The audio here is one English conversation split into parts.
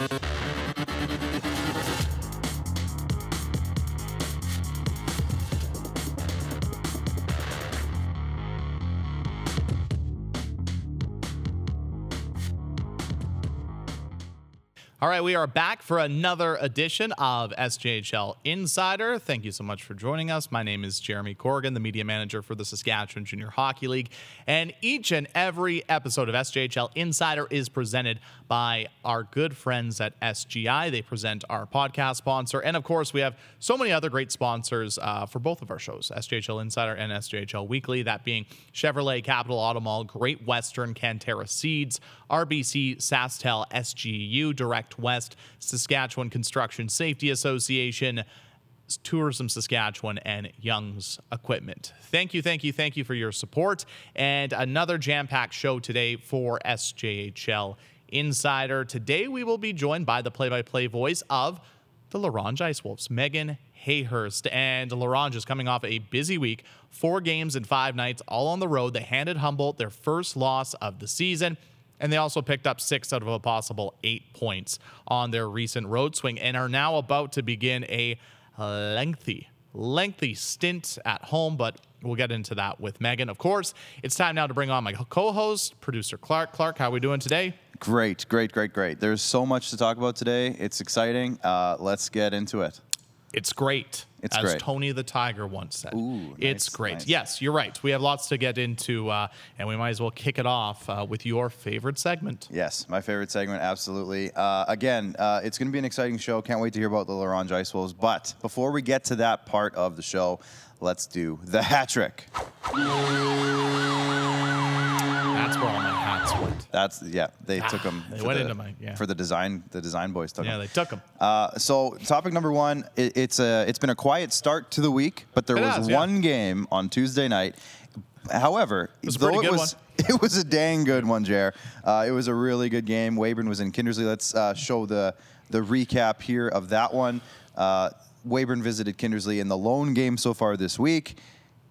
you All right, we are back for another edition of SJHL Insider. Thank you so much for joining us. My name is Jeremy Corrigan, the media manager for the Saskatchewan Junior Hockey League. And each and every episode of SJHL Insider is presented by our good friends at SGI. They present our podcast sponsor. And of course, we have so many other great sponsors uh, for both of our shows SJHL Insider and SJHL Weekly, that being Chevrolet, Capital Auto Mall, Great Western, Canterra Seeds, RBC, SaskTel, SGU, Direct West, Saskatchewan Construction Safety Association. Tourism Saskatchewan and Young's Equipment. Thank you, thank you, thank you for your support. And another jam packed show today for SJHL Insider. Today we will be joined by the play by play voice of the La Ronge Ice Wolves, Megan Hayhurst. And La Ronge is coming off a busy week, four games and five nights, all on the road. They handed Humboldt their first loss of the season. And they also picked up six out of a possible eight points on their recent road swing and are now about to begin a lengthy, lengthy stint at home. But we'll get into that with Megan. Of course, it's time now to bring on my co host, producer Clark. Clark, how are we doing today? Great, great, great, great. There's so much to talk about today. It's exciting. Uh, let's get into it. It's great. It's as great. Tony the Tiger once said. Ooh, it's nice, great. nice. Yes, you're right. We have lots to get into, uh, and we might as well kick it off uh, with your favorite segment. Yes, my favorite segment, absolutely. Uh, again, uh, it's going to be an exciting show. Can't wait to hear about the La Ronge Ice Wolves. But before we get to that part of the show, let's do the hat trick. That's where all my hats went. That's yeah. They Ah, took them. they for went the, into my- yeah. for the design. The design boys took Yeah, them. Yeah, they took them. Uh, so topic number one, it, it's a it's been a quiet start to the week, but there It was has, yeah. one game on Tuesday night. However, was a though it was it was a dang good one, Jer. Uh, it was a really good game. Weyburn was in Kindersley. Let's uh, show the the recap here of that one. Uh, Weyburn visited Kindersley in the lone game so far this week,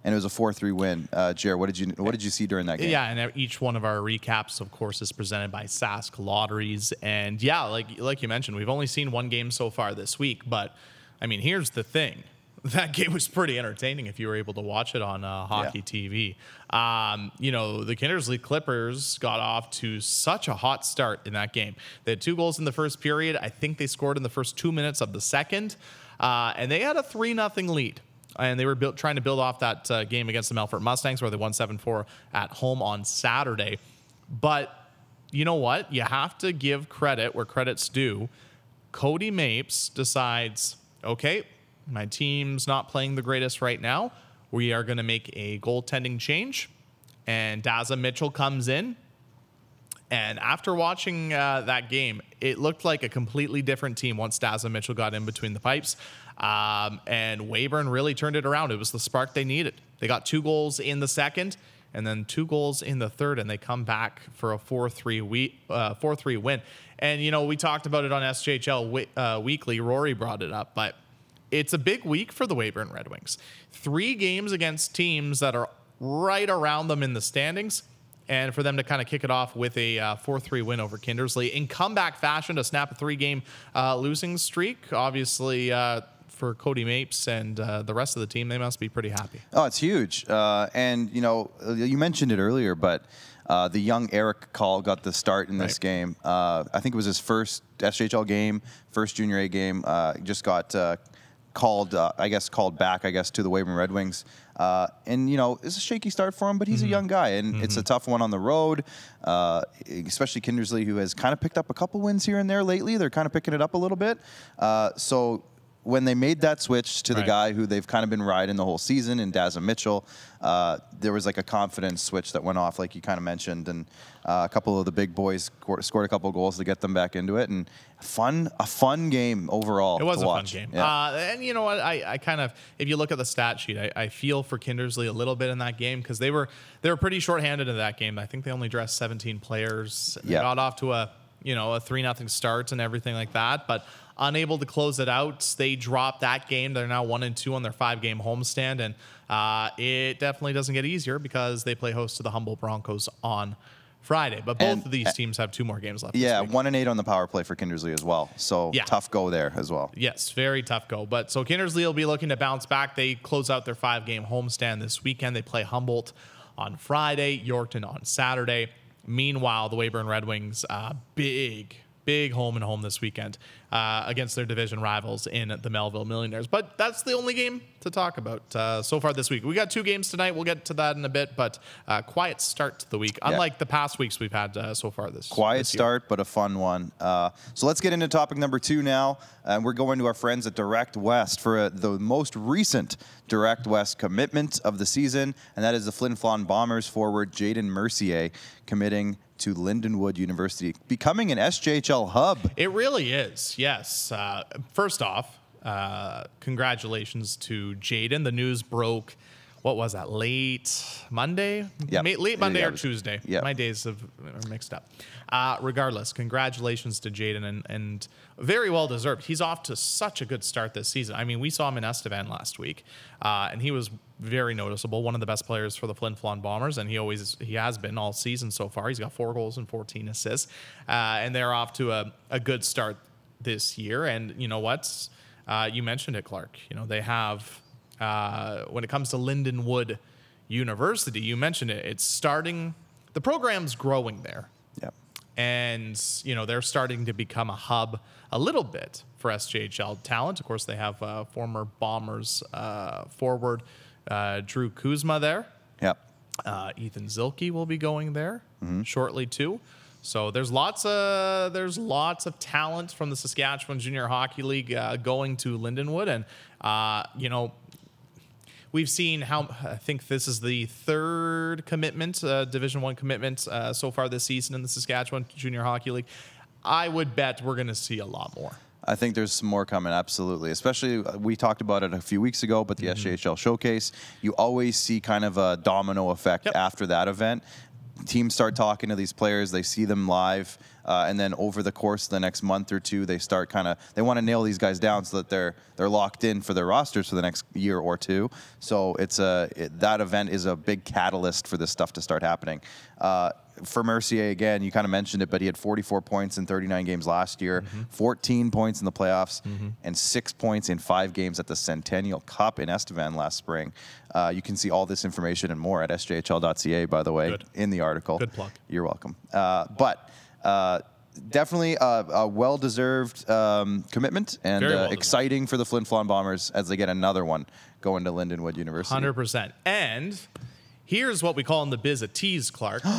and it was a four three win. Uh, Jer, what did you what did you see during that game? Yeah, and each one of our recaps, of course, is presented by Sask Lotteries. And yeah, like like you mentioned, we've only seen one game so far this week. But I mean, here's the thing: that game was pretty entertaining if you were able to watch it on uh, Hockey TV. Um, you know, the Kindersley Klippers got off to such a hot start in that game. They had two goals in the first period. I think they scored in the first two minutes of the second, uh, and they had a three nothing lead and they were built, trying to build off that uh, game against the Melfort Mustangs where they won 7-4 at home on Saturday. But you know what? You have to give credit where credit's due. Cody Mapes decides, okay, my team's not playing the greatest right now. We are going to make a goaltending change. And Daza Mitchell comes in. And after watching uh, that game, it looked like a completely different team once Daza Mitchell got in between the pipes. Um, and Weyburn really turned it around. It was the spark they needed. They got two goals in the second and then two goals in the third, and they come back for a 4 3 we- uh, 4-3 win. And, you know, we talked about it on SJHL wi- uh, Weekly. Rory brought it up, but it's a big week for the Weyburn Red Wings. Three games against teams that are right around them in the standings and for them to kind of kick it off with a 4 3 win over Kindersley in comeback fashion to snap a three game uh, losing streak. Obviously, uh, for Cody Mapes and uh, the rest of the team, they must be pretty happy. Oh, it's huge. Uh, and, you know, uh, you mentioned it earlier, but uh, the young Eric Call got the start in this Right. game. Uh, I think it was his first SHL game, first Junior A game. Uh, just got uh, called, uh, I guess, called back, I guess, to the Weyburn Red Wings. Uh, and, you know, it's a shaky start for him, but he's a young guy, and it's a tough one on the road, uh, especially Kindersley, who has kind of picked up a couple wins here and there lately. They're kind of picking it up a little bit. Uh, so when they made that switch to the Right. guy who they've kind of been riding the whole season in Daza Mitchell, uh, there was like a confidence switch that went off, like you kind of mentioned, and uh, a couple of the big boys scored, scored a couple of goals to get them back into it, and fun, a fun game overall. It was a watch. fun game. Yeah. Uh, and you know what? I, I kind of, if you look at the stat sheet, I, I feel for Kindersley a little bit in that game because they were they were pretty shorthanded in that game. I think they only dressed 17 players. They Yeah. got off to a you know a three nothing start and everything like that, but unable to close it out. They dropped that game. They're now one and two on their five game homestand, and uh, it definitely doesn't get easier because they play host to the Humboldt Broncos on Friday. But both And- of these teams have two more games left. Yeah, one and eight on the power play for Kindersley as well. So Yeah. tough go there as well. Yes, very tough go. But so Kindersley will be looking to bounce back. They close out their five game homestand this weekend. They play Humboldt on Friday, Yorkton on Saturday. Meanwhile, the Weyburn Red Wings, uh, big, big home and home this weekend uh, against their division rivals in the Melville Millionaires. But that's the only game to talk about uh, so far this week. We got two games tonight. We'll get to that in a bit, but uh, quiet start to the week, unlike the past weeks we've had uh, so far this Quiet this start, but a fun one. Uh, so let's get into topic number two now. And we're going to our friends at Direct West for the most recent Direct West commitment of the season, and that is the Flin Flon Bombers forward Jaden Mercier committing to Lindenwood University, becoming an SJHL hub. It really is. Yes. Uh, first off, uh, congratulations to Jaden. The news broke. What was that? Late Monday? Yep. Ma- late Monday Yeah, or was- Tuesday. yep. My days have, are mixed up. Uh, regardless, congratulations to Jaden and, and very well deserved. He's off to such a good start this season. I mean, we saw him in Estevan last week, uh, and he was very noticeable. One of the best players for the Flin Flon Bombers, and he always he has been all season so far. He's got four goals and 14 assists, uh, and they're off to a, a good start this year. And you know what? Uh, you mentioned it, Clark. You know they have uh, when it comes to Lindenwood University. You mentioned it. It's starting. The program's growing there Yep. and you know they're starting to become a hub a little bit for SJHL talent. Of course, they have uh, former Bombers uh, forward uh, Drew Kuzma there. Yep. Uh, Ethan Zilke will be going there Mm-hmm. shortly too. So there's lots of there's lots of talent from the Saskatchewan Junior Hockey League uh, going to Lindenwood, and uh, you know we've seen how I think this is the third commitment, uh, Division One commitment uh, so far this season in the Saskatchewan Junior Hockey League. I would bet we're going to see a lot more. I think there's some more coming, absolutely. Especially, uh, we talked about it a few weeks ago, but the Mm-hmm. SJHL showcase, you always see kind of a domino effect Yep. after that event. Teams start talking to these players, they see them live, uh, and then over the course of the next month or two, they start kind of they want to nail these guys down so that they're they're locked in for their rosters for the next year or two. So it's a it, that event is a big catalyst for this stuff to start happening. Uh, for Mercier again, you kind of mentioned it, but he had 44 points in 39 games last year, 14 points in the playoffs, and six points in five games at the Centennial Cup in Estevan last spring. Uh, you can see all this information and more at sjhl.ca, by the way, Good. in the article. Good plug. You're welcome. Uh, but uh, definitely a, a well-deserved um, commitment and uh, well-deserved. exciting for the Flin Flon Bombers as they get another one going to Lindenwood University. Hundred percent. And here's what we call in the biz a tease, Clark.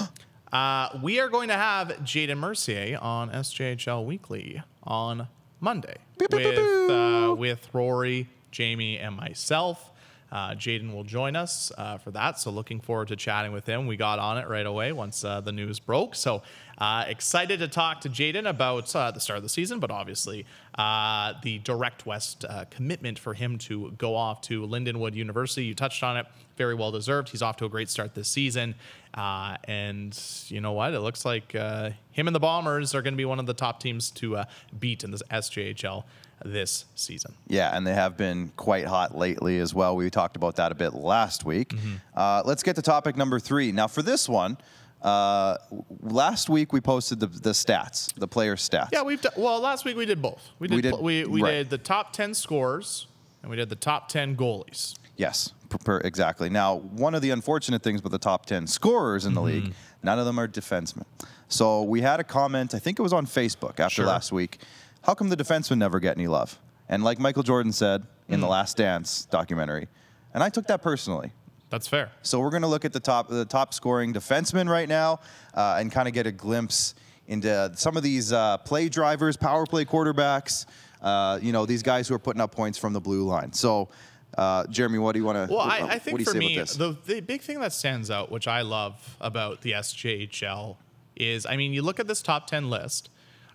uh, we are going to have Jaden Mercier on SJHL Weekly on Monday with uh, with Rory, Jamie, and myself. Uh, Jaden will join us uh, for that, so looking forward to chatting with him. We got on it right away once uh, the news broke, so uh, excited to talk to Jaden about uh, the start of the season, but obviously uh, the Direct West commitment for him to go off to Lindenwood University. You touched on it, very well deserved. He's off to a great start this season, and you know what? It looks like him and the Bombers are going to be one of the top teams to beat in this SJHL this season. Yeah, and they have been quite hot lately as well. We talked about that a bit last week. Mm-hmm. Uh, let's get to topic number three. Now, for this one, uh, last week we posted the, the stats, the player stats. Yeah, we've done, well last week we did both. We did We did- we, we right. did the top ten scores and we did the top ten goalies. Yes, per, per- exactly. Now, one of the unfortunate things with the top 10 scorers in the Mm-hmm. league, none of them are defensemen. So we had a comment, I think it was on Facebook after Sure. last week. How come the defensemen never get any love? And like Michael Jordan said in the Mm. Last Dance documentary, and I took that personally. That's fair. So we're going to look at the top the top scoring defensemen right now uh, and kind of get a glimpse into some of these uh, play drivers, power play quarterbacks. Uh, you know these guys who are putting up points from the blue line. So, uh, Jeremy, what do you want to? Well, I, I think what do you for me, the, the big thing that stands out, which I love about the SJHL, is I mean, you look at this top ten list,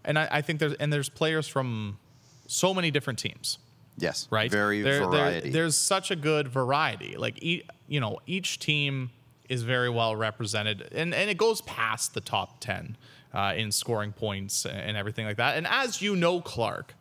and I, I think there's and there's players from so many different teams. yes, right? Very There- there- variety. there's such a good variety. Like, e- you know, each team is very well represented, and and it goes past the top ten uh, in scoring points and everything like that. And as you know, Clark,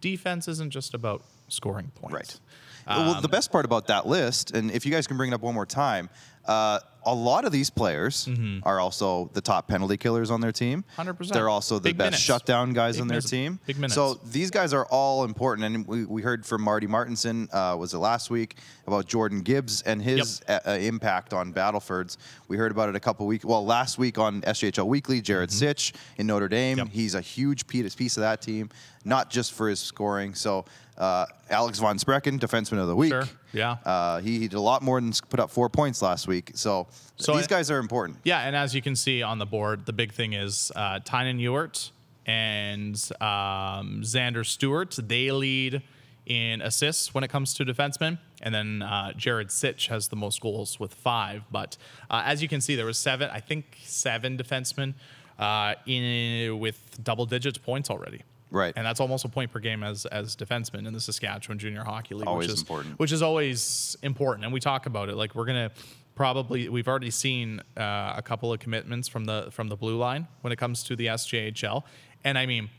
defense isn't just about scoring points. Right. well, the best part about that list, and if you guys can bring it up one more time, uh, a lot of these players are also the top penalty killers on their team. 100%. They're also the Big best minutes. shutdown guys Big on their minutes. team. Big minutes. So these guys are all important. And we, we heard from Marty Martinson, uh, was it last week, about Jordan Gibbs and his uh, uh, impact on Battlefords. We heard about it a couple weeks, well, last week on SJHL Weekly, Jared Sitch in Notre Dame. Mm-hmm. Yep. He's a huge piece of that team, not just for his scoring. So uh, Alex Von Sprecken, defenseman of the week. Sure, yeah. Uh, he, he did a lot more than put up four points last week. So, So these I- guys are important. Yeah, and as you can see on the board, the big thing is uh, Tynan Ewart and um, Xander Stewart. They lead in assists when it comes to defensemen, and then uh, Jared Sitch has the most goals with five. But uh, as you can see, there was seven, I think seven defensemen uh, in with double digits points already. Right. and that's almost a point per game as as defensemen in the Saskatchewan Junior Hockey League, Always which is important. which is always important. And we talk about it. Like we're gonna probably we've already seen uh, a couple of commitments from the from the blue line when it comes to the SJHL. And I mean,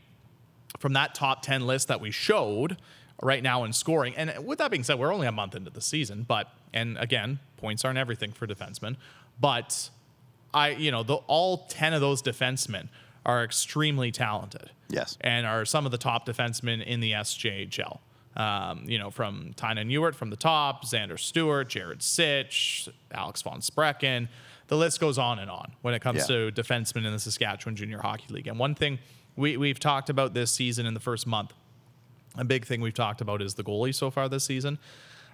from that top ten list that we showed right now in scoring. And with that being said, we're only a month into the season, but and again, points aren't everything for defensemen. But I, you know, the, all ten of those defensemen are extremely talented Yes. and are some of the top defensemen in the SJHL. Um, you know, from Tynan Ewart from the top, Xander Stewart, Jared Sitch, Alex von Sprecken. The list goes on and on when it comes Yeah. to defensemen in the Saskatchewan Junior Hockey League. And one thing we, we've talked about this season in the first month, a big thing we've talked about is the goalie so far this season.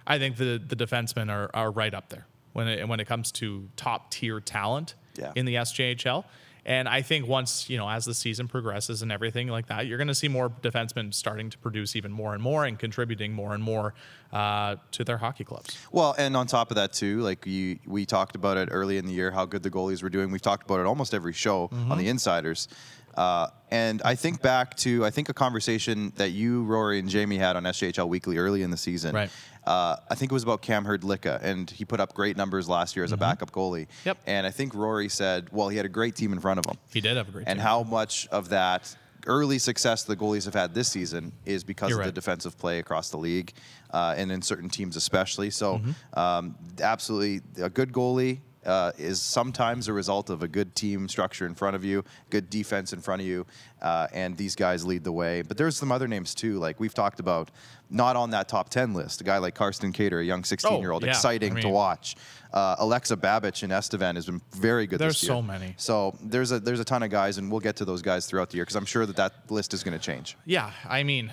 I think the the defensemen are, are right up there when it when it comes to top tier talent Yeah. in the SJHL. And I think once, you know, as the season progresses and everything like that, you're going to see more defensemen starting to produce even more and more and contributing more and more uh, to their hockey clubs. Well, and on top of that too, like you, we talked about it early in the year how good the goalies were doing. We've talked about it almost every show Mm-hmm. on the Insiders. Uh, and I think back to I think a conversation that you, Rory, and Jamie had on SJHL Weekly early in the season. Right. Uh, I think it was about Cam Herdlicka, and he put up great numbers last year as a backup goalie. Mm-hmm. Yep. And I think Rory said, well, he had a great team in front of him. He did have a great and team. how much of that early success the goalies have had this season is because You're of the defensive play across the league uh, and in certain teams especially. So, Mm-hmm. um, absolutely, a good goalie. Uh, is sometimes a result of a good team structure in front of you, good defense in front of you, uh, and these guys lead the way. But there's some other names too, like we've talked about, not on that top 10 list. A guy like Karsten Cater, a young 16 year old, exciting I to watch. Uh, Alexa Babich in Estevan has been very good There's this year. so many. So there's a there's a ton of guys, and we'll get to those guys throughout the year because I'm sure that that list is going to change. Yeah, I mean,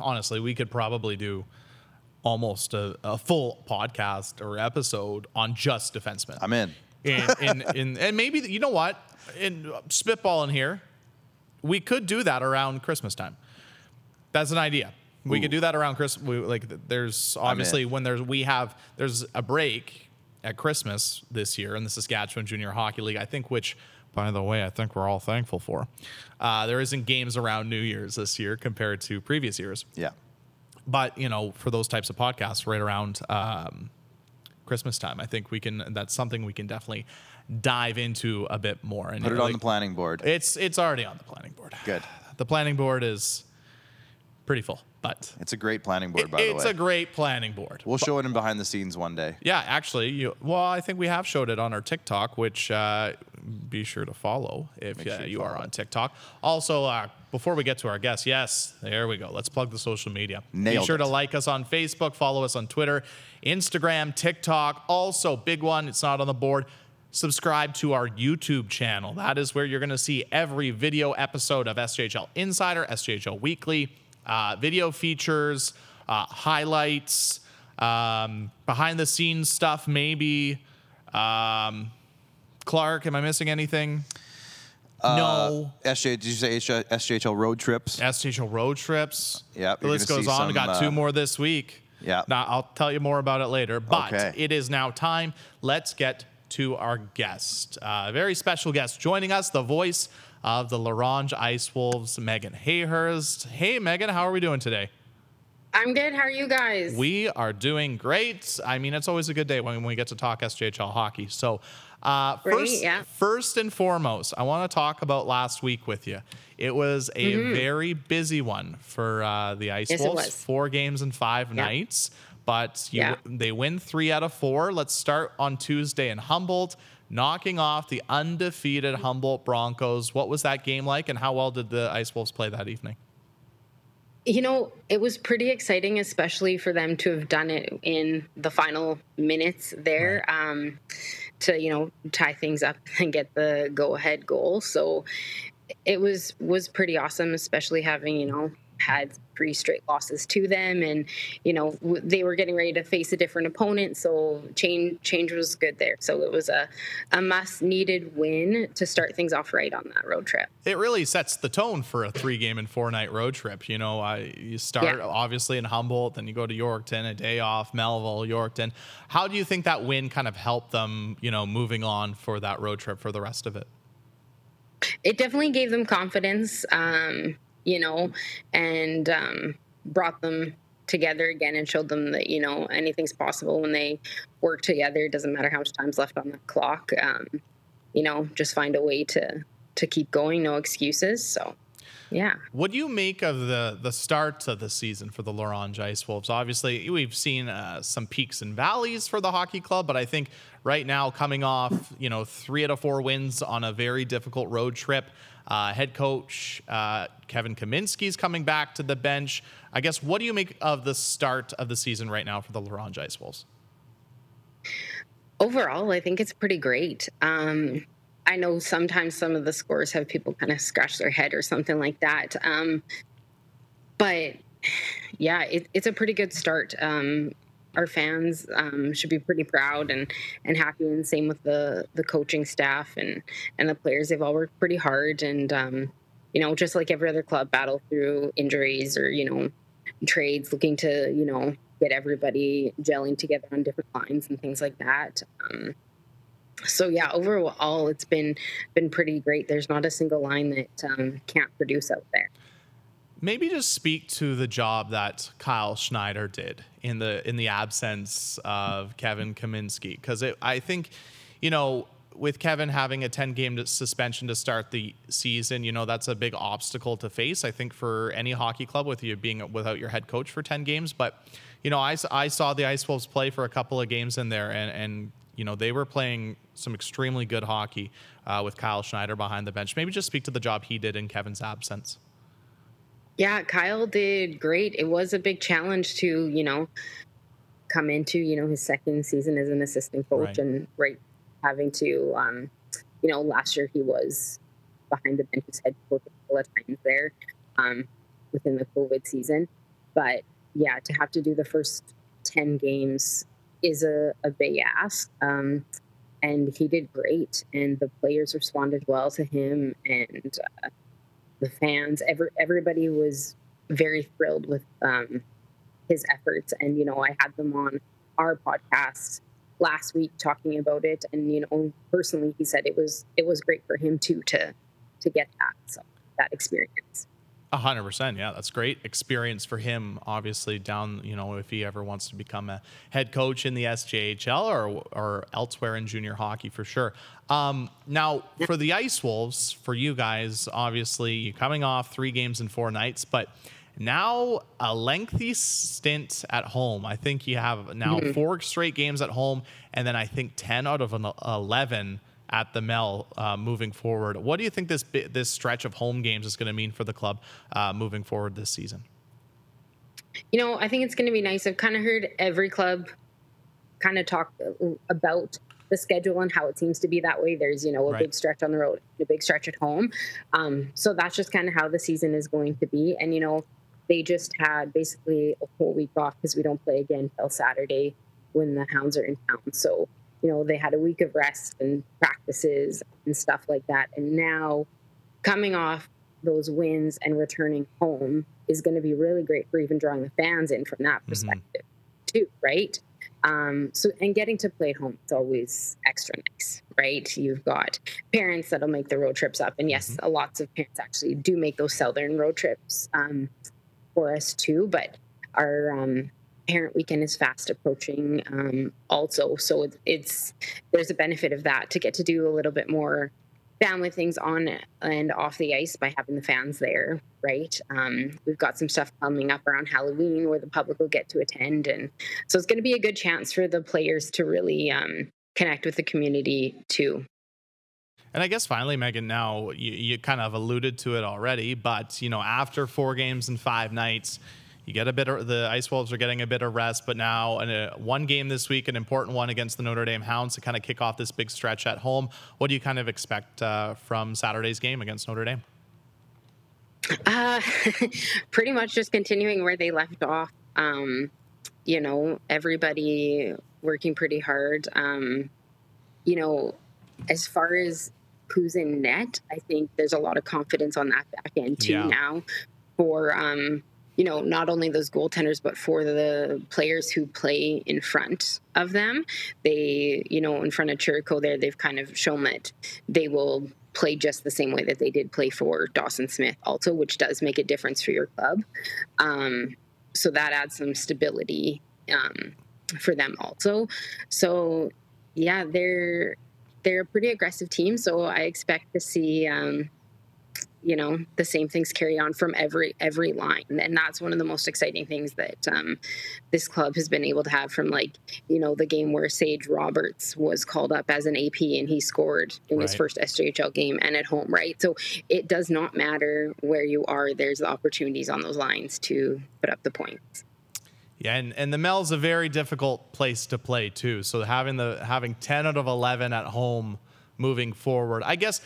honestly, we could probably do almost a, a full podcast or episode on just defensemen. I'm in. in, in, in and maybe you know what? In spitballing here we could do that around christmas time. That's an idea. We could do that around christmas we, like there's obviously when there's we have there's a break at christmas this year in the saskatchewan junior hockey league i think which by the way i think we're all thankful for. Uh, there isn't games around new year's this year compared to previous years. Yeah. But you know for those types of podcasts right around um, christmas time i think we can that's something we can definitely dive into a bit more and Put it on the planning board. it's it's already on the planning board Good. the planning board is pretty full but It's a great planning board, by the way. it's a great planning board. We'll show it in behind the scenes one day. yeah actually you well i think we have showed it on our tiktok which uh, be sure to follow if Make uh, sure you you are on tiktok. Also uh, before we get to our guests yes there we go. Let's plug the social media. Be sure it. to like us on facebook follow us on twitter instagram tiktok. Also big one it's not on the board subscribe to our youtube channel. That is where you're going to see every video episode of sjhl insider sjhl weekly uh, video features uh, highlights um, behind the scenes stuff maybe um, clark am i missing anything no SJ, did you say SJHL road trips? STHL road trips. Yep, the list goes on. We some, got two uh, more this week. Yeah. Now I'll tell you more about it later. But Okay. it is now time. Let's get to our guest. Uh, a very special guest joining us, the voice of the La Ronge Ice Wolves, Megan Hayhurst. Hey, Megan, how are we doing today? I'm good. How are you guys? We are doing great. I mean, it's always a good day when we get to talk SJHL hockey. So, uh, first, yeah. first and foremost, I want to talk about last week with you. It was a very busy one for uh, the Ice Mm-hmm. Yes, it Wolves. was. Four games in five Yeah. nights. but you, Yeah. they win three out of four. Let's start on Tuesday in Humboldt, knocking off the undefeated Humboldt Broncos. What was that game like, and how well did the Ice Wolves play that evening? You know, it was pretty exciting, especially for them to have done it in the final minutes there um, to, you know, tie things up and get the go ahead goal. So it was was pretty awesome, especially having, you know, had three straight losses to them and you know they were getting ready to face a different opponent so change change was good there so it was a, a must needed win to start things off right on that road trip It really sets the tone for a three game and four night road trip. You know, I, you start Yeah. obviously in Humboldt, then you go to Yorkton, a day off, Melville, Yorkton. How do you think that win kind of helped them, you know, moving on for that road trip for the rest of it? it definitely gave them confidence, um, you know, and um, brought them together again and showed them that you know anything's possible when they work together. It doesn't matter how much time's left on the clock. Um, you know, just find a way to to keep going. No excuses. So, yeah. What do you make of the the start of the season for the La Ronge Ice Wolves? Obviously, we've seen uh, some peaks and valleys for the hockey club, but I think right now, coming off you know three out of four wins on a very difficult road trip, uh, head coach uh, Kevin Kaminsky's coming back to the bench. I guess what do you make of the start of the season right now for the La Ronge Ice Wolves? overall, I think it's pretty great. Um, I know sometimes some of the scores have people kind of scratch their head or something like that. Um, but yeah, it, it's a pretty good start. Um, our fans um, should be pretty proud and, and happy, and same with the, the coaching staff and, and the players. They've all worked pretty hard, and um, you know, just like every other club, battle through injuries or you know, trades, looking to you know get everybody gelling together on different lines and things like that. Um, so yeah, overall, it's been been pretty great. There's not a single line that um, can't produce out there. Maybe just speak to the job that Kyle Schneider did in the in the absence of Kevin Kaminsky, because I think, you know, with Kevin having a 10 game suspension to start the season, you know, that's a big obstacle to face. I think for any hockey club with you being without your head coach for 10 games, but you know, I, I saw the Ice Wolves play for a couple of games in there, and and you know they were playing some extremely good hockey uh, with Kyle Schneider behind the bench. Maybe just speak to the job he did in Kevin's absence. Yeah, Kyle did great. It was a big challenge to, you know, come into, you know, his second season as an assistant coach Right. and right having to um, you know, last year he was behind the bench as head coach a couple of times there um, within the COVID season. But yeah, to have to do the first 10 games is a, a big ask. Um, and he did great, and the players responded well to him, and uh, the fans, every, everybody was very thrilled with um, his efforts. And, you know, I had them on our podcast last week talking about it. And, you know, personally, he said it was, it was great for him too, to, to get that, so that experience. A hundred percent. Yeah, that's great experience for him. Obviously, down you know if he ever wants to become a head coach in the SJHL or or elsewhere in junior hockey for sure. Um, now for the Ice Wolves, for you guys, obviously you're coming off three games in four nights, but now a lengthy stint at home. I think you have now four straight games at home, and then I think ten out of an eleven at the Mel uh, moving forward. What do you think this this stretch of home games is going to mean for the club uh, moving forward this season? You know, I think it's going to be nice. I've kind of heard every club kind of talk about the schedule and how it seems to be that way. There's, you know, a Right. big stretch on the road, a big stretch at home. Um, so that's just kind of how the season is going to be. And, you know, they just had basically a whole week off because we don't play again till Saturday when the Hounds are in town. So, you know, they had a week of rest and practices and stuff like that. And now coming off those wins and returning home is going to be really great for even drawing the fans in from that perspective too right? Um, so and getting to play at home it's always extra nice right? You've got parents that'll make the road trips up. And yes a lots of parents actually do make those southern road trips um, for us too but our um, parent weekend is fast approaching um, also so it's, it's there's a benefit of that to get to do a little bit more family things on and off the ice by having the fans there, right? Um, we've got some stuff coming up around Halloween where the public will get to attend, and so it's going to be a good chance for the players to really um, connect with the community too. And I guess finally, Megan, now you, you kind of alluded to it already, but you know, after four games and five nights, you get a bit of the Ice Wolves are getting a bit of rest, but now in a, one game this week, an important one against the Notre Dame Hounds to kind of kick off this big stretch at home. What do you kind of expect uh, from Saturday's game against Notre Dame? Uh, pretty much just continuing where they left off. Um, you know, everybody working pretty hard. Um, you know, as far as who's in net, I think there's a lot of confidence on that back end too Yeah. now for um, you know, not only those goaltenders, but for the players who play in front of them. They, you know, in front of Chirico there, they've kind of shown that they will play just the same way that they did play for Dawson Smith also, which does make a difference for your club. Um, so that adds some stability um, for them also. So yeah, they're they're a pretty aggressive team. So I expect to see um, you know the same things carry on from every every line. And that's one of the most exciting things that um, this club has been able to have from like you know the game where sage roberts was called up as an ap and he scored in his first sjhl game and at home right? So it does not matter where you are there's the opportunities on those lines to put up the points. Yeah, and, and the Mel's a very difficult place to play too. So having the having ten out of eleven at home moving forward, I guess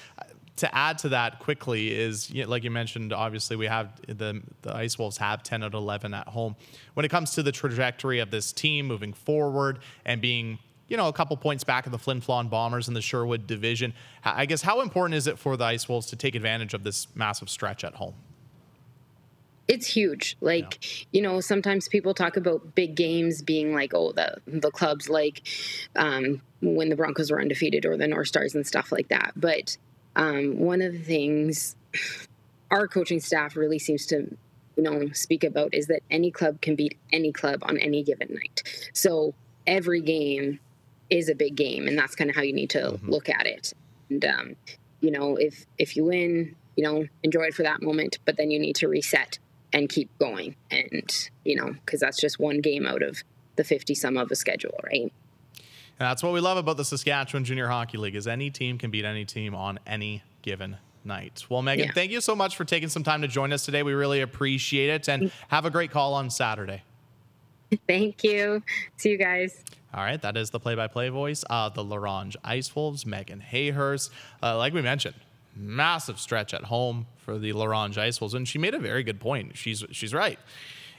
to add to that quickly is you know, like you mentioned. Obviously, we have the the Ice Wolves have ten out of eleven at home. When it comes to the trajectory of this team moving forward and being you know a couple points back of the Flin Flon Bombers in the Sherwood division, i guess how important is it for the Ice Wolves to take advantage of this massive stretch at home? it's huge. Like, you know, sometimes people talk about big games being like, oh, the the clubs like um, when the Broncos were undefeated or the North Stars and stuff like that. But um, one of the things our coaching staff really seems to, you know, speak about is that any club can beat any club on any given night. So every game is a big game, and that's kind of how you need to look at it. And um, you know, if if you win, you know, enjoy it for that moment, but then you need to reset and keep going. And you know, because that's just one game out of the fifty some of a schedule, right? And that's what we love about the Saskatchewan Junior Hockey League is any team can beat any team on any given night. Well, Megan, Yeah. thank you so much for taking some time to join us today. We really appreciate it and have a great call on Saturday. Thank you. See you guys. All right, that is the play-by-play voice of the La Ronge Ice Wolves, Megan Hayhurst. Uh, like we mentioned, massive stretch at home for the La Ronge Ice Wolves, and she made a very good point. She's she's right.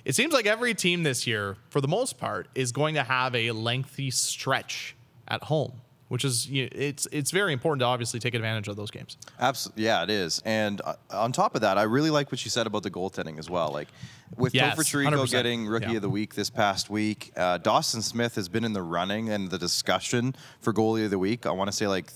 It seems like every team this year, for the most part, is going to have a lengthy stretch at home, which is you it's it's very important to obviously take advantage of those games. Absolutely, yeah, it is. And uh, on top of that, I really like what you said about the goaltending as well. Like with Yes, 100%. getting Rookie Yeah. of the Week this past week, uh, Dawson Smith has been in the running and the discussion for Goalie of the Week. I want to say like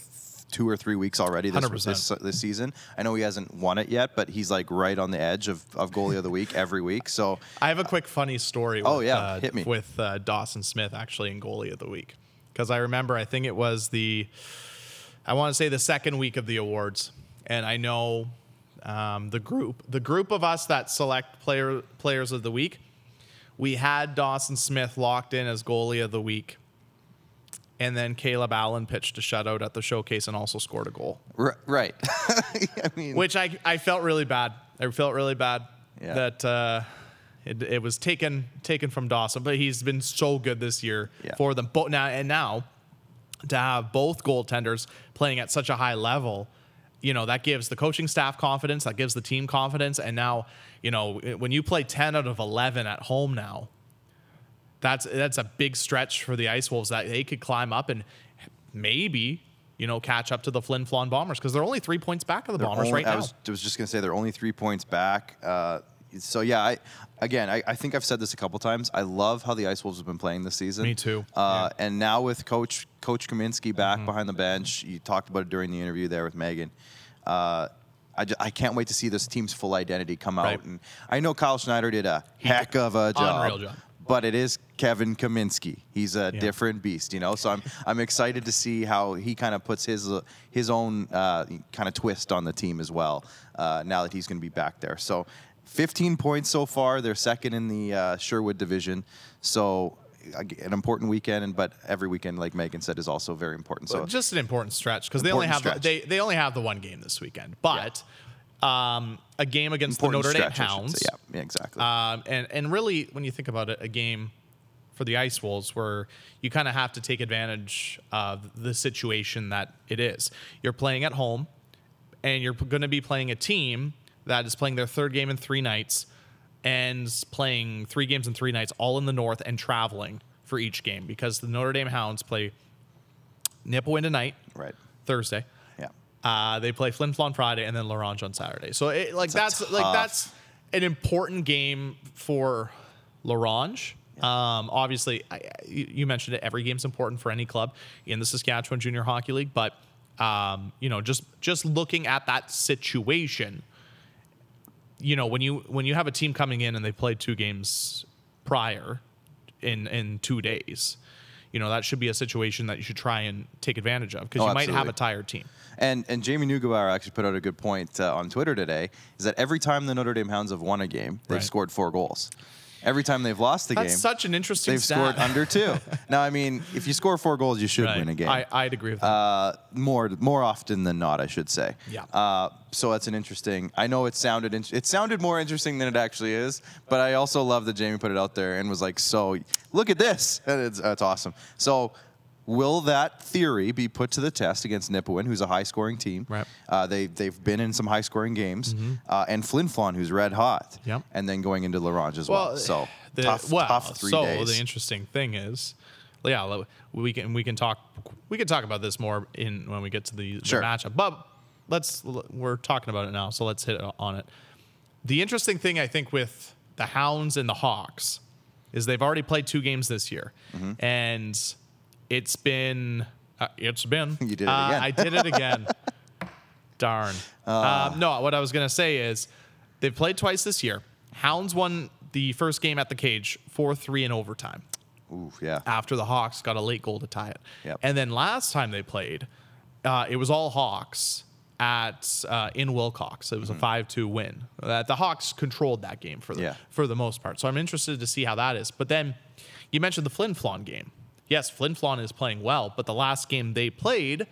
two or three weeks already this, this this season. I know he hasn't won it yet, but he's like right on the edge of, of Goalie of the Week every week. So I have a quick funny story. With, Oh, yeah, uh, hit me. with uh, Dawson Smith actually in goalie of the week because I remember I think it was the I want to say the second week of the awards, and I know um, the group the group of us that select player players of the week. We had Dawson Smith locked in as goalie of the week, and then Caleb Allen pitched a shutout at the showcase and also scored a goal r- right, I mean, which I I felt really bad. I felt really bad Yeah. that uh, it, it was taken taken from Dawson, but he's been so good this year Yeah. for them. Both now and now to have both goaltenders playing at such a high level, you know that gives the coaching staff confidence, that gives the team confidence, and now you know when you play ten out of eleven at home now. That's that's a big stretch for the Ice Wolves that they could climb up and maybe you know catch up to the Flin Flon Bombers because they're only three points back of the They're Bombers only- right I now. was, I was just gonna say they're only three points back. Uh, so yeah, I again, I, I think I've said this a couple times. I love how the Ice Wolves have been playing this season. Me too. Uh, And now with Coach Coach Kaminsky back behind the bench, you talked about it during the interview there with Megan. Uh, I, ju- I can't wait to see this team's full identity come out. Right. And I know Kyle Schneider did a heck of a job. Unreal job. But it is Kevin Kaminsky. He's a different beast, you know. So I'm I'm excited to see how he kind of puts his his own uh, kind of twist on the team as well. Uh, now that he's going to be back there, so 15 points so far. They're second in the uh, Sherwood division. So an important weekend, and but every weekend, like Megan said, is also very important. So just an important stretch because they only have the, they they only have the one game this weekend, but um, a game against the Notre Dame Hounds. Yeah, yeah, exactly. Um, and and really, when you think about it, a game for the Ice Wolves where you kind of have to take advantage of the situation that it is. You're playing at home, and you're going to be playing a team that is playing their third game in three nights and playing three games in three nights, all in the north, and traveling for each game because the Notre Dame Hounds play Nipawin tonight, right. Thursday. Uh, they play Flin Flon Friday and then La Ronge on Saturday. So it, like That's that's like that's an important game for La Ronge. Um, obviously, I, you you mentioned it. Every game's important for any club in the Saskatchewan Junior Hockey League, but um, you know, just just looking at that situation, you know, when you when you have a team coming in and they played two games prior in in two days, you know that should be a situation that you should try and take advantage of because Oh, you might have a tired team. And and Jamie Neugebauer actually put out a good point uh, on Twitter today. Is that every time the Notre Dame Hounds have won a game, they've Right. scored four goals. Every time they've lost the That's game, such an interesting they've stat. scored under two. now, I mean, if you score four goals, you should Right. win a game. I, I'd agree with that. uh, more more often than not, I should say. Yeah. Uh, so that's an interesting. I know it sounded in, it sounded more interesting than it actually is, but I also love that Jamie put it out there and was like, "So look at this." And It's, that's awesome. So. Will that theory be put to the test against Nipawin, who's a high-scoring team? Right. Mm-hmm. Uh, they they've been in some high-scoring games, uh, and Flin Flon, who's red hot. Yep. And then going into La Ronge as well. So the, tough, well, tough three so days. the interesting thing is, yeah, we can we can talk we can talk about this more in when we get to the, the matchup. But let's we're talking about it now, so let's hit on it. The interesting thing I think with the Hounds and the Hawks is they've already played two games this year, Mm-hmm. and it's been uh, it's been You did it Uh. I did it again. Darn. Ah. Um, no, what I was gonna say is they've played twice this year. Hounds won the first game at the cage four three in overtime Ooh, yeah. after the Hawks got a late goal to tie it. Yep. And then last time they played, uh, it was all Hawks at uh, in Wilcox. It was a five two win. Uh, the Hawks controlled that game for the Yeah. for the most part. So I'm interested to see how that is. But then you mentioned the Flin Flon game. Yes, Flin Flon is playing well, but the last game they played,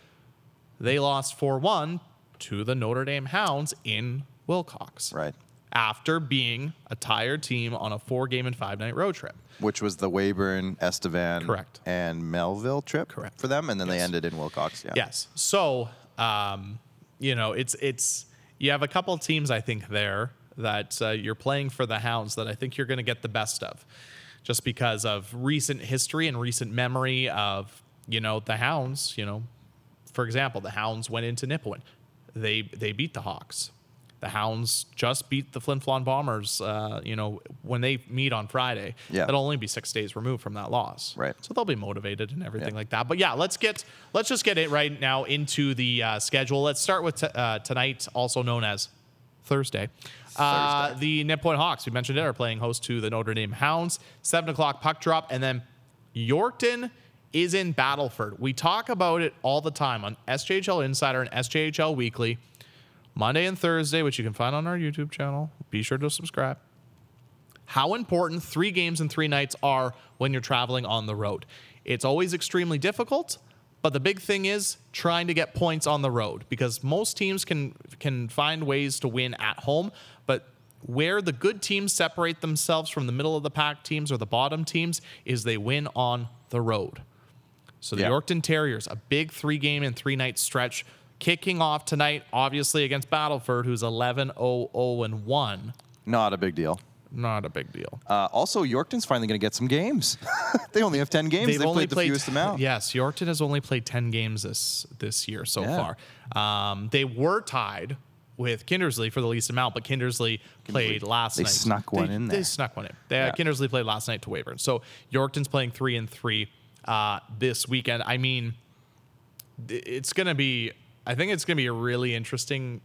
they lost four one to the Notre Dame Hounds in Wilcox. Right. After being a tired team on a four game and five night road trip. which was the Weyburn, Estevan, Correct. and Melville trip Correct. for them, and then they ended in Wilcox. Yeah. Yes. So, um, you know, it's it's you have a couple of teams I think there that uh, you're playing for the Hounds that I think you're going to get the best of, just because of recent history and recent memory of you know the Hounds. You know, for example, the Hounds went into Nipawin, they they beat the Hawks. The Hounds just beat the Flin Flon Bombers. Uh, you know, when they meet on Friday, Yeah. that'll only be six days removed from that loss. Right. So they'll be motivated and everything Yeah. like that. But yeah, let's get let's just get it right now into the uh, schedule. Let's start with t- uh, tonight, also known as Thursday. Uh, the Nipawin Hawks, we mentioned it, are playing host to the Notre Dame Hounds. Seven o'clock puck drop, and then Yorkton is in Battleford. We talk about it all the time on SJHL Insider and SJHL Weekly, Monday and Thursday, which you can find on our YouTube channel. Be sure to subscribe how important three games and three nights are when you're traveling on the road. It's always extremely difficult, but the big thing is trying to get points on the road because most teams can can find ways to win at home, but where the good teams separate themselves from the middle of the pack teams or the bottom teams is they win on the road. So the Yeah. Yorkton Terriers, a big three game and three night stretch, kicking off tonight, obviously against Battleford, who's 11 0 0 and 1. Not a big deal. Not a big deal. Uh, also, Yorkton's finally going to get some games. they only have ten games. They've, only played the fewest amount. Yes, Yorkton has only played ten games this this year so Yeah. far. Um, they were tied with Kindersley for the least amount, but Kindersley played last night. they night. snuck one They- in They snuck one in. They, Yeah. Kindersley played last night to Weyburn. So Yorkton's playing three and three uh, this weekend. I mean, it's going to be. I think it's going to be a really interesting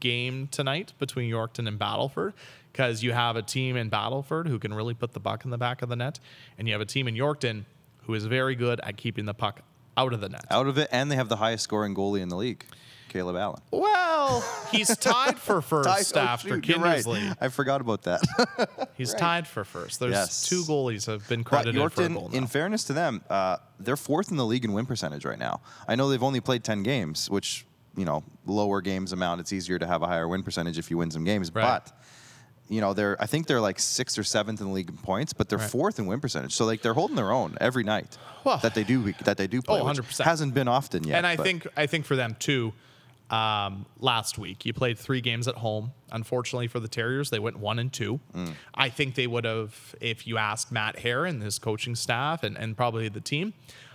game tonight between Yorkton and Battleford because you have a team in Battleford who can really put the buck in the back of the net, and you have a team in Yorkton who is very good at keeping the puck out of the net. Out of it, and they have the highest scoring goalie in the league, Caleb Allen. Well, he's tied for first Tied- oh, after shoot, you're right. I forgot about that. He's tied for first. There's Yes. two goalies have been credited for a Yorkton, goal in fairness to them, uh, they're fourth in the league in win percentage right now. I know they've only played 10 games, which, you know, lower games amount, it's easier to have a higher win percentage if you win some games. Right. But, you know, they're I think they're like sixth or seventh in the league in points, but they're Right. fourth in win percentage. So like they're holding their own every night Well- that they do that they do play. Oh, 100%. Hasn't been often yet. and I but- think I think for them too. Um, last week, you played three games at home. Unfortunately for the Terriers, they went one and two. Mm. I think they would have, if you asked Matt Hare and his coaching staff and, and probably the team,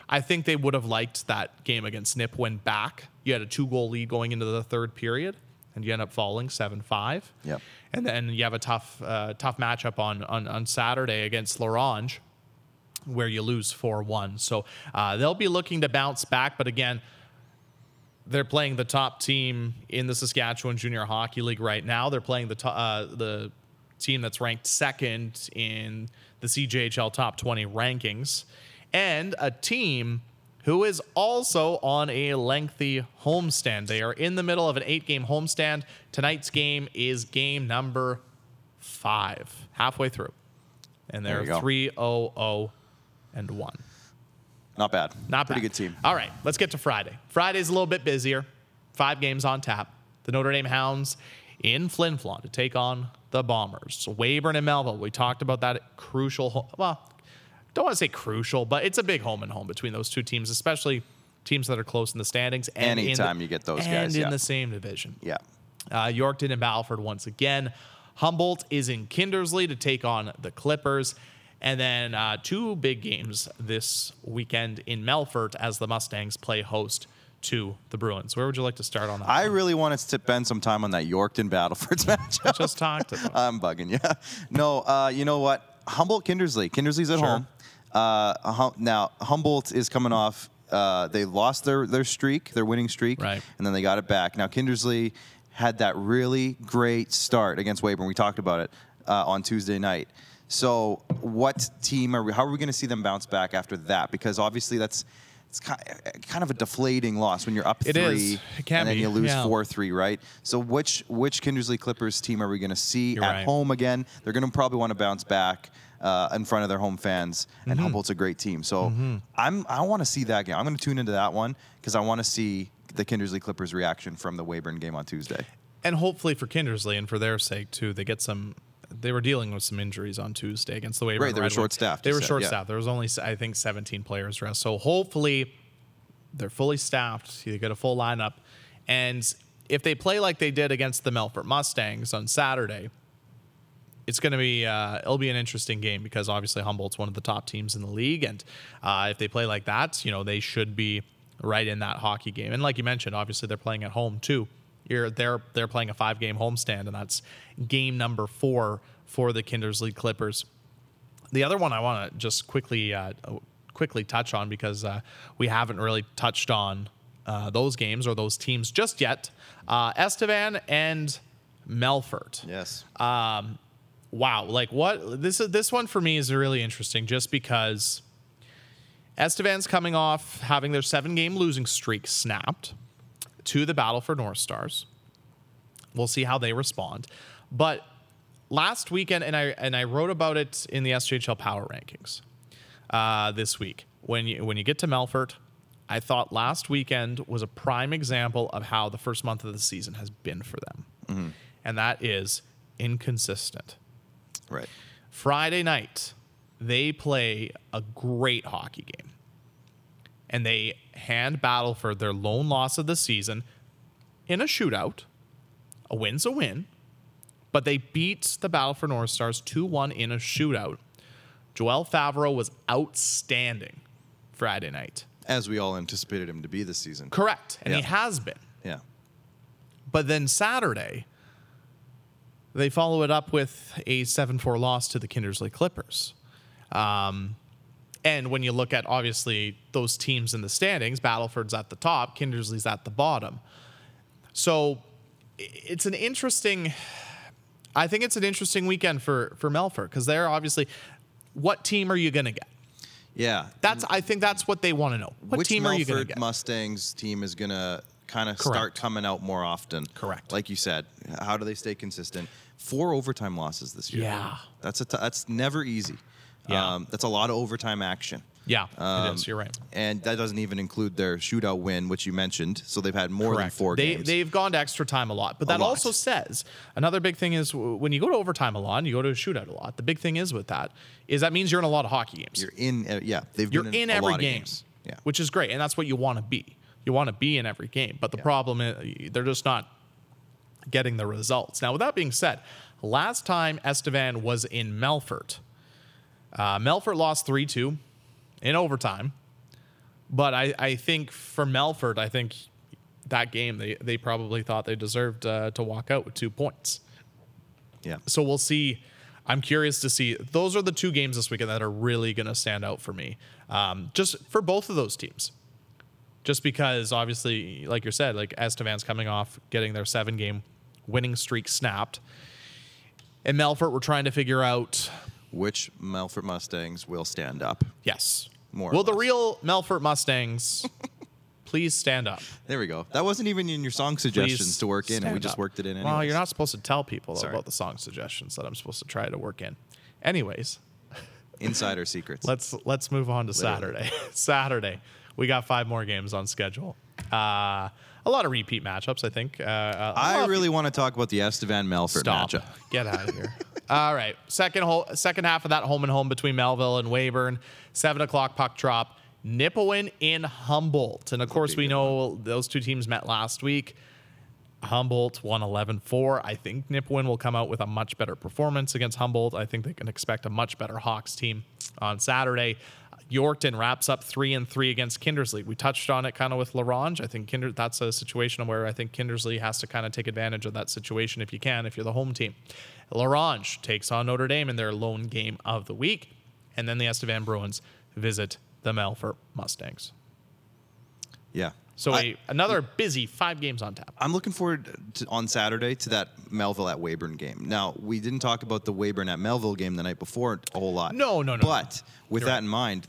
I think they would have liked that game against Nipawin back. You had a two goal lead going into the third period, and you end up falling seven five. Yep. And then you have a tough uh, tough matchup on, on on Saturday against La Ronge where you lose 4 1. So uh, they'll be looking to bounce back. But again, they're playing the top team in the Saskatchewan Junior Hockey League right now. They're playing the to- uh, the team that's ranked second in the CJHL top 20 rankings, and a team who is also on a lengthy homestand. They are in the middle of an eight game homestand. Tonight's game is game number five, halfway through. And they're 3 0 0 and 1. not bad. Not pretty bad. good team. All right, let's get to Friday. Friday's a little bit busier. Five games on tap. The Notre Dame Hounds in Flin Flon to take on the Bombers. Weyburn and Melville. We talked about that crucial. Ho- well, don't want to say crucial, but it's a big home and home between those two teams, especially teams that are close in the standings. And in the- Anytime you get those and guys, in yeah. the same division. Yeah. Uh, Yorkton and Battleford once again. Humboldt is in Kindersley to take on the Klippers. And then uh, two big games this weekend in Melfort as the Mustangs play host to the Bruins. Where would you like to start on that? I one? really wanted to spend some time on that Yorkton Battleford's matchup. just talked about. it. I'm bugging you. No, uh, you know what? Humboldt Kindersley. Kindersley's at Sure. home. Uh, hum- now Humboldt is coming off. Uh, they lost their their streak, their winning streak, Right. and then they got it back. Now Kindersley had that really great start against Weyburn. We talked about it uh, on Tuesday night. So, what team are we? How are we going to see them bounce back after that? Because obviously, that's it's kind of a deflating loss when you're up It three is. It can and then you lose Yeah. four three, right? So, which which Kindersley Klippers team are we going to see You're at right. home again? They're going to probably want to bounce back uh, in front of their home fans, Mm-hmm. and Humboldt's a great team. So, I'm I want to see that game. I'm going to tune into that one because I want to see the Kindersley Klippers reaction from the Weyburn game on Tuesday. and hopefully for Kindersley and for their sake too, they get some. They were dealing with some injuries on Tuesday against the Weyburn. Right, they were short-staffed, They were short yeah. staffed. There was only I think 17 players rest. So hopefully they're fully staffed. You get a full lineup, and if they play like they did against the Melfort Mustangs on Saturday, it's going to be uh, it'll be an interesting game because obviously Humboldt's one of the top teams in the league, and uh, if they play like that, you know they should be right in that hockey game. And like you mentioned, obviously they're playing at home too. You're they're they're playing a five game homestand, and that's game number four for the Kindersley Klippers. The other one I want to just quickly uh, quickly touch on because uh, we haven't really touched on uh, those games or those teams just yet. Uh, Estevan and Melfort Yes. Wow like what this this one for me is really interesting just because estevan's coming off having their seven game losing streak snapped to the battleford north stars. We'll see how they respond. But last weekend and i and i wrote about it in the sjhl power rankings uh, this week. When you when you get to melfort i thought last weekend was a prime example of how the first month of the season has been for them. And that is inconsistent right. Friday night, they play a great hockey game. And they hand Battleford for their lone loss of the season in a shootout. A win's a win, but they beat the Battleford North Stars 2 1 in a shootout. Joel Favreau was outstanding Friday night. As we all anticipated him to be this season. Correct. And he has been. Yeah. But then Saturday, they follow it up with a 7 4 loss to the Kindersley Klippers. Um, and when you look at obviously those teams in the standings, Battleford's at the top, Kindersley's at the bottom. So it's an interesting. I think it's an interesting weekend for for Melfort because they're obviously. What team are you going to get? Yeah. That's I think that's what they want to know. What Which team are you going to get? Mustangs team is going to kind of start coming out more often? Correct. Like you said, how do they stay consistent? Four overtime losses this year. Yeah. That's a t- that's never easy. Yeah. Um, that's a lot of overtime action. yeah, Um, it is. You're right. And that doesn't even include their shootout win, which you mentioned. So they've had more than four they, games. They've gone to extra time a lot. But that lot. also says another big thing is when you go to overtime a lot and you go to a shootout a lot, the big thing is with that is that means you're in a lot of hockey games. You're in, uh, yeah. They've You're been in a every lot of game, games. Yeah. which is great. And that's what you want to be. You want to be in every game. But the problem is they're just not getting the results. Now, with that being said, last time Estevan was in Melfort, uh, Melfort lost 3 2 in overtime. But I, I think for Melfort, I think that game, they, they probably thought they deserved uh, to walk out with two points. Yeah. So we'll see. I'm curious to see. Those are the two games this weekend that are really going to stand out for me. Um, just for both of those teams. Just because, obviously, like you said, like Estevan's coming off getting their seven game winning streak snapped. And Melfort, we're trying to figure out Which Melfort Mustangs will stand up? yes. More or Will the real Melfort Mustangs please stand up? There we go. That wasn't even in your song suggestions Please to work in, and we just up. worked it in. Well, you're not supposed to tell people Sorry. about the song suggestions that I'm supposed to try to work in. Anyways, insider secrets. let's let's move on to Saturday. Saturday, we got five more games on schedule. Uh, a lot of repeat matchups, I think. Uh, uh, I really want to talk about the Estevan Melfort stop. matchup. Get out of here. All right, second whole, second half of that home and home between Melville and Weyburn. Seven o'clock puck drop. Nipawin in Humboldt, and of course we know those two teams met last week. Humboldt won 11 4. I think Nipawin will come out with a much better performance against Humboldt. I think they can expect a much better Hawks team on Saturday. Yorkton wraps up 3 and 3 against Kindersley. We touched on it kind of with La Ronge. I think Kinder, that's a situation where I think Kindersley has to kind of take advantage of that situation if you can, if you're the home team. La Ronge takes on Notre Dame in their lone game of the week. And then the Estevan Bruins visit the Melfort Mustangs. Yeah. So I, a, another busy five games on tap. I'm looking forward to, on Saturday to that Melville at Weyburn game. Now, we didn't talk about the Weyburn at Melville game the night before a whole lot. No, no, no. But with You're that right. in mind,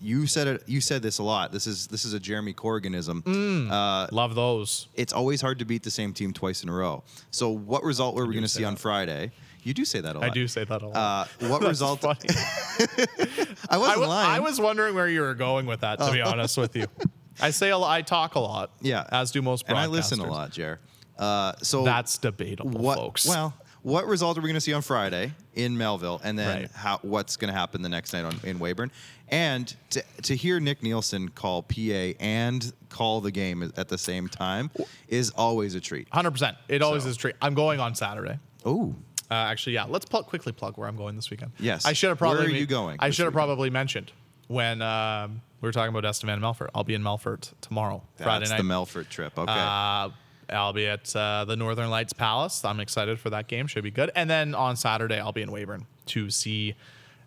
you said it. You said this a lot. This is this is a Jeremy Corriganism. Mm. Uh, Love those. it's always hard to beat the same team twice in a row. So, what result were we going to see on. Friday? You do say that a lot. I do say that a lot. Uh, what result? I I wasn't wa- lying. I was wondering where you were going with that. To be honest with you, I say a lot. I talk a lot. Yeah. as do most. and I listen a lot, Jer. Uh, so That's debatable, what, folks. Well, what result are we going to see on Friday in Melville, and then Right. how what's going to happen the next night on, in Weyburn? And to, to hear Nick Nielsen call PA and call the game at the same time is always a treat. hundred percent. It always So- is treat. I'm going on Saturday. Oh, Uh, actually, yeah. Let's plug, quickly plug where I'm going this weekend. Yes. I should have probably. Where are you going I should have probably mentioned when um, we were talking about Estevan and Melfort. I'll be in Melfort tomorrow, Friday that's night. the Melfort trip. Okay. Uh, I'll be at uh, the Northern Lights Palace. I'm excited for that game. Should be good. And then on Saturday, I'll be in Weyburn to see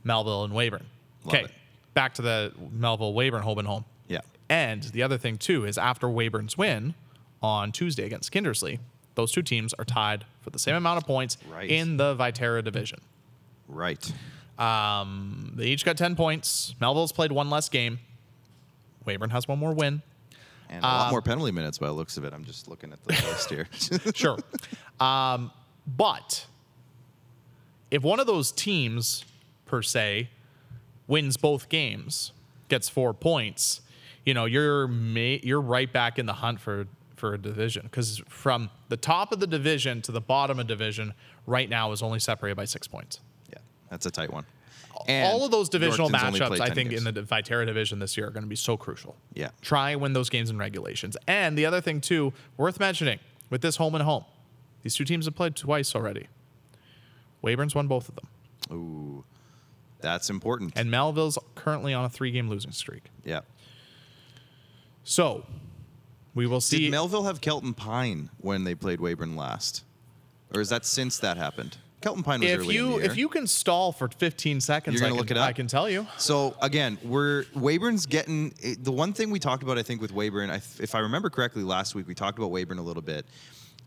Melville and Weyburn. Okay, back to the Melville Weyburn home and home. yeah. And the other thing too is after Weyburn's win on Tuesday against Kindersley, those two teams are tied for the same amount of points Right. in the Viterra division. Right. Um, they each got 10 points. Melville's played one less game. Weyburn has one more win. And a Um, lot more penalty minutes by the looks of it. I'm just looking at the list here. Sure. Um, but if one of those teams, per se, wins both games, gets four points, you know, you're ma- you're right back in the hunt for for a division because from the top of the division to the bottom of division right now is only separated by six points. yeah, that's a tight one. All of those divisional Yorkton's matchups, I think, games. in the Viterra division this year are going to be so crucial. Yeah. Try and win those games in regulations. And the other thing, too, worth mentioning with this home and home, these two teams have played twice already. Weyburn's won both of them. Ooh, that's important. And Melville's currently on a three game losing streak. yeah. So we will see. Did Melville have Kelton Pine when they played Weyburn last, or is that since that happened? Kelton Pine was if early in you the year. if you can stall for 15 seconds, You're I gonna can, look it up? I can tell you. So again, we're Weyburn's getting the one thing we talked about. I think with Weyburn, I, if I remember correctly, last week we talked about Weyburn a little bit.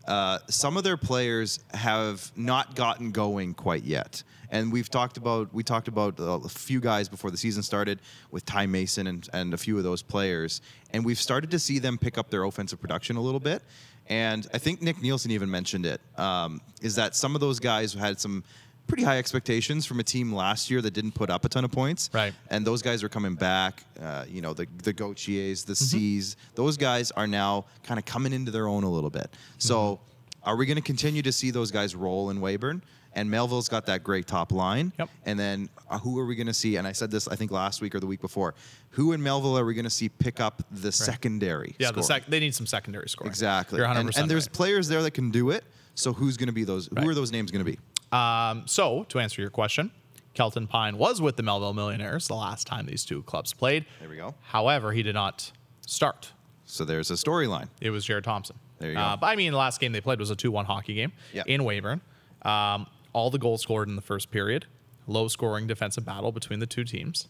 uh, some of their players have not gotten going quite yet. And we've talked about we talked about a few guys before the season started with Ty Mason and, and a few of those players, and we've started to see them pick up their offensive production a little bit. And I think Nick Nielsen even mentioned it. Um, is that some of those guys had some pretty high expectations from a team last year that didn't put up a ton of points. Right. And those guys are coming back. Uh, you know, the the Gauthiers, the Mm-hmm. C's, those guys are now kind of coming into their own a little bit. So, Mm-hmm. are we going to continue to see those guys roll in Weyburn? And Melville's got that great top line. Yep. And then uh, who are we going to see? And I said this, I think, last week or the week before. Who in Melville are we going to see pick up the secondary? Yeah, the sec- they need some secondary scoring. Exactly. You're 100% and, and there's right. players there that can do it. So who's going to be those? Right. Who are those names going to be? Um, so, to answer your question, Kelton Pine was with the Melville Millionaires the last time these two clubs played. There we go. However, he did not start. So there's a storyline. It was Jared Thompson. There you Uh, go. but I mean, the last game they played was a 2 1 hockey game Yep. in Weyburn. Um, all the goals scored in the first period. Low scoring defensive battle between the two teams.